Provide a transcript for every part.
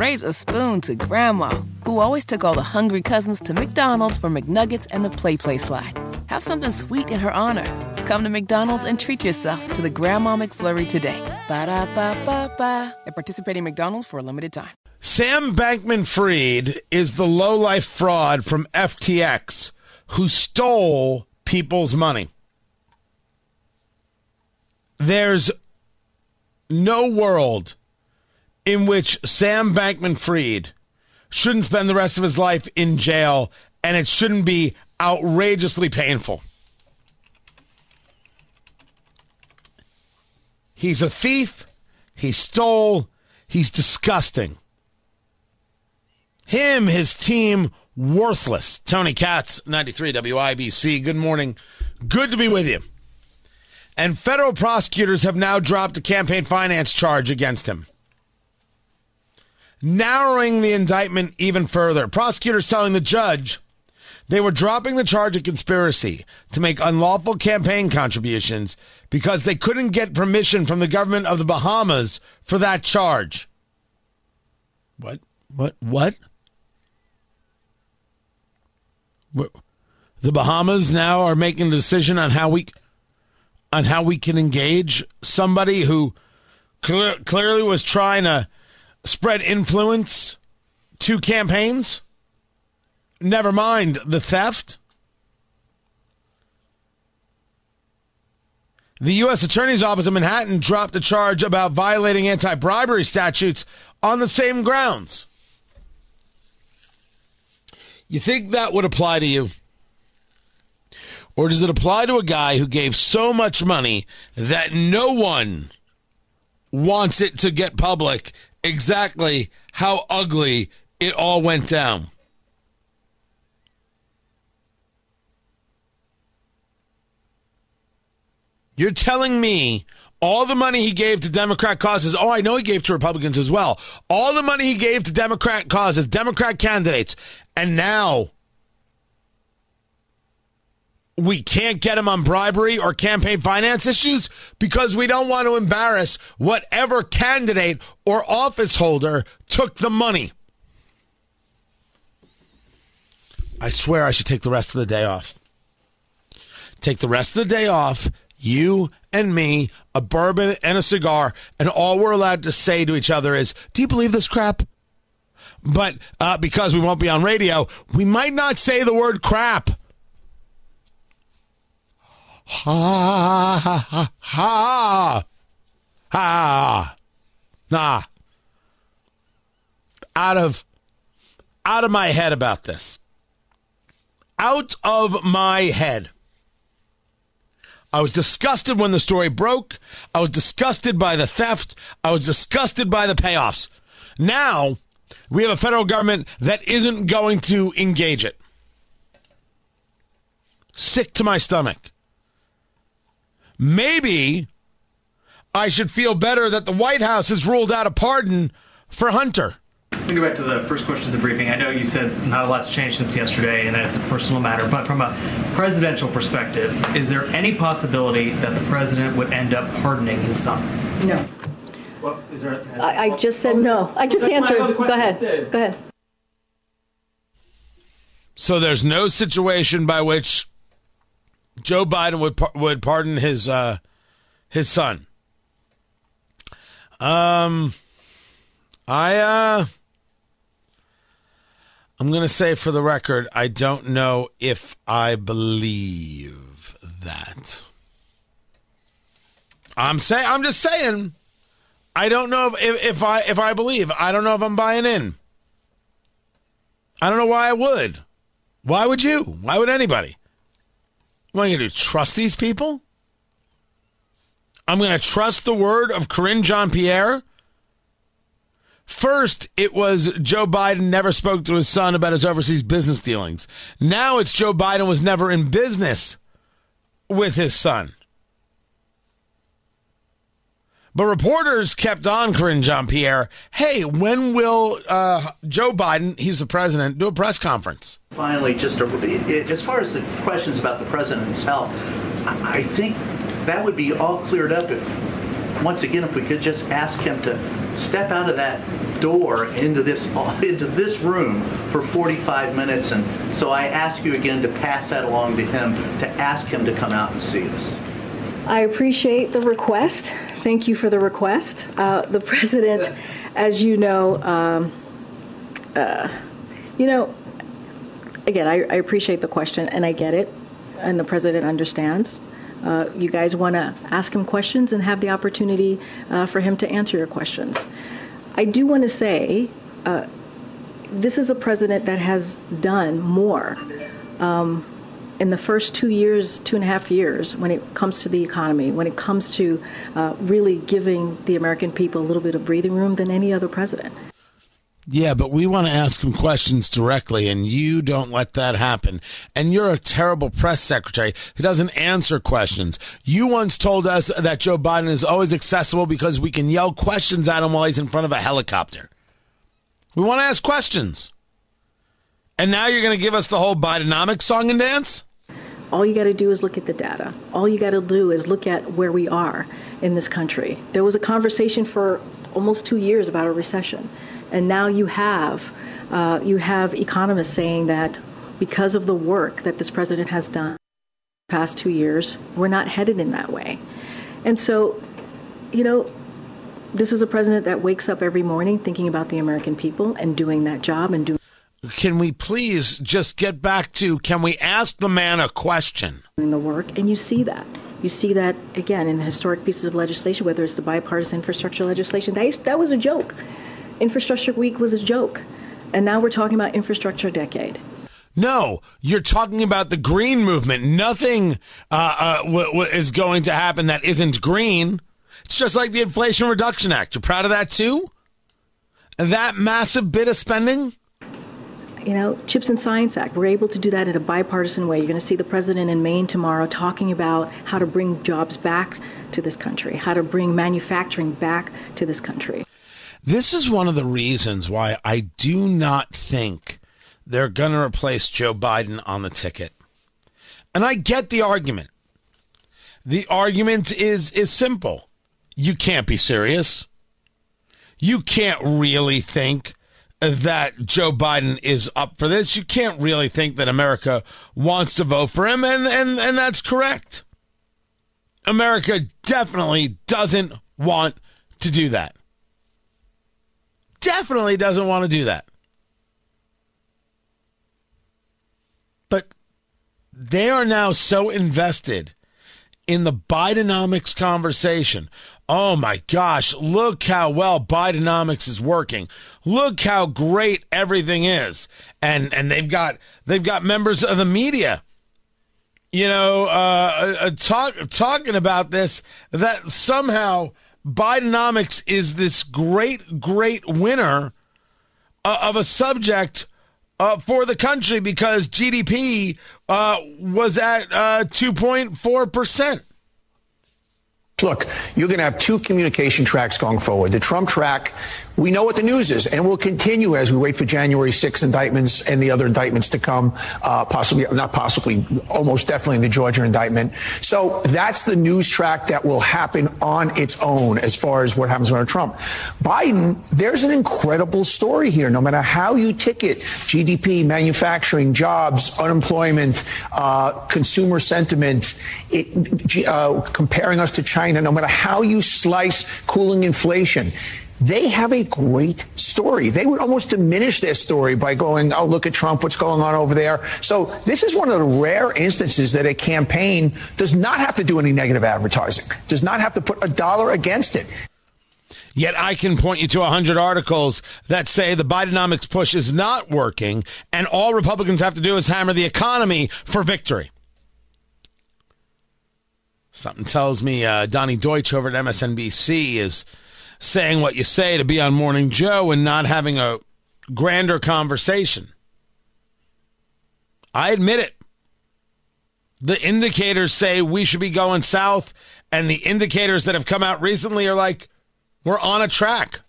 raise a spoon to Grandma, who always took all the hungry cousins to McDonald's for McNuggets and the Play Play slide. Have something sweet in her honor. Come to McDonald's and treat yourself to the Grandma McFlurry today. Ba da ba ba ba. At participating McDonald's for a limited time. Sam Bankman Fried is the low-life fraud from FTX who stole people's money. There's no world in which Sam Bankman Fried shouldn't spend the rest of his life in jail and it shouldn't be outrageously painful. He's a thief. He stole. He's disgusting. Him, his team, worthless. Tony Katz, 93 WIBC. Good morning. Good to be with you. And federal prosecutors have now dropped a campaign finance charge against him, narrowing the indictment even further. Prosecutors telling the judge they were dropping the charge of conspiracy to make unlawful campaign contributions because they couldn't get permission from the government of the Bahamas for that charge. What? What? What? The Bahamas now are making a decision on how we on how we can engage somebody who clear, clearly was trying to spread influence to campaigns. Never mind the theft. The U.S. Attorney's Office in Manhattan dropped a charge about violating anti bribery statutes on the same grounds. You think that would apply to you? Or does it apply to a guy who gave so much money that no one wants it to get public exactly how ugly it all went down? You're telling me all the money he gave to Democrat causes, oh, I know he gave to Republicans as well. All the money he gave to Democrat causes, Democrat candidates, and now we can't get him on bribery or campaign finance issues because we don't want to embarrass whatever candidate or office holder took the money. I swear I should take the rest of the day off. Take the rest of the day off, you and me, a bourbon and a cigar, and all we're allowed to say to each other is, Do you believe this crap? But uh, because we won't be on radio, we might not say the word crap. Ha ha ha ha ha. Nah. Out of out of my head about this. Out of my head. I was disgusted when the story broke. I was disgusted by the theft. I was disgusted by the payoffs. Now, we have a federal government that isn't going to engage it. Sick to my stomach. Maybe I should feel better that the White House has ruled out a pardon for Hunter. Let me go back to the first question of the briefing. I know you said not a lot's changed since yesterday and that it's a personal matter, but from a presidential perspective, is there any possibility that the president would end up pardoning his son? No. Well, is there, I, I just said no. I just That's answered. Go ahead. Go ahead. So there's no situation by which Joe Biden would would pardon his uh, his son. Um, I uh, I'm gonna say for the record, I don't know if I believe that. I'm say I'm just saying. I don't know if, if I if I believe. I don't know if I'm buying in. I don't know why I would. Why would you? Why would anybody? What am I going to? Trust these people? I'm going to trust the word of Karine Jean Pierre? First, it was Joe Biden never spoke to his son about his overseas business dealings. Now it's Joe Biden was never in business with his son. But reporters kept on Karine Jean Pierre. Hey, when will uh, Joe Biden, he's the president, do a press conference? Finally, just a, it- as far as the questions about the president himself, I I think that would be all cleared up if once again, if we could just ask him to step out of that door into this into this room for 45 minutes. And so I ask you again to pass that along to him to ask him to come out and see us. I appreciate the request. Thank you for the request. Uh, the president, as you know, um, uh, you know, again, I, I appreciate the question and I get it, and the president understands. Uh, you guys want to ask him questions and have the opportunity uh, for him to answer your questions. I do want to say uh, this is a president that has done more um, in the first two years, two and a half years, when it comes to the economy, when it comes to uh, really giving the American people a little bit of breathing room than any other president. Yeah, but we want to ask him questions directly, and you don't let that happen. And you're a terrible press secretary who doesn't answer questions. You once told us that Joe Biden is always accessible because we can yell questions at him while he's in front of a helicopter. We want to ask questions. And now you're going to give us the whole Bidenomics song and dance? All you got to do is look at the data. All you got to do is look at where we are in this country. There was a conversation for almost two years about a recession. And now you have uh, you have economists saying that because of the work that this president has done the past two years, we're not headed in that way. And so, you know, this is a president that wakes up every morning thinking about the American people and doing that job and doing. Can we please just get back to can we ask the man a question? In The work, and you see that. You see that again in historic pieces of legislation, whether it's the bipartisan infrastructure legislation. That, that was a joke. Infrastructure Week was a joke. And now we're talking about infrastructure decade. No, you're talking about the green movement. Nothing uh, uh, w- w- is going to happen that isn't green. It's just like the Inflation Reduction Act. You're proud of that too? That massive bit of spending? You know, CHIPS and Science Act, we're able to do that in a bipartisan way. You're going to see the president in Maine tomorrow talking about how to bring jobs back to this country, how to bring manufacturing back to this country. This is one of the reasons why I do not think they're going to replace Joe Biden on the ticket. And I get the argument. The argument is is simple. You can't be serious. You can't really think that Joe Biden is up for this. You can't really think that America wants to vote for him and and and that's correct. America definitely doesn't want to do that definitely doesn't want to do that. But they are now so invested in the Bidenomics conversation. Oh my gosh, look how well Bidenomics is working. Look how great everything is. And and they've got they've got members of the media you know uh, uh talk talking about this that somehow Bidenomics is this great, great winner uh, of a subject uh, for the country because GDP uh, was at 2.4%. Look, you're going to have two communication tracks going forward. The Trump track we know what the news is, and we'll continue as we wait for January 6 indictments and the other indictments to come, uh, possibly, not possibly, almost definitely the Georgia indictment. So that's the news track that will happen on its own as far as what happens under Trump. Biden, there's an incredible story here. No matter how you ticket GDP, manufacturing, jobs, unemployment, uh, consumer sentiment, it, uh, comparing us to China, no matter how you slice cooling inflation, they have a great story. They would almost diminish their story by going, oh, look at Trump, what's going on over there. So this is one of the rare instances that a campaign does not have to do any negative advertising, does not have to put a dollar against it. Yet I can point you to 100 articles that say the Bidenomics push is not working, and all Republicans have to do is hammer the economy for victory. Something tells me uh, Donnie Deutsch over at MSNBC is saying what you say to be on Morning Joe and not having a grander conversation. I admit it. The indicators say we should be going south, and the indicators that have come out recently are like, we're on a track.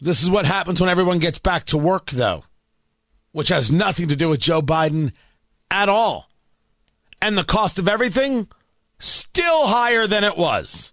This is what happens when everyone gets back to work, though, which has nothing to do with Joe Biden at all. And the cost of everything Still higher than it was.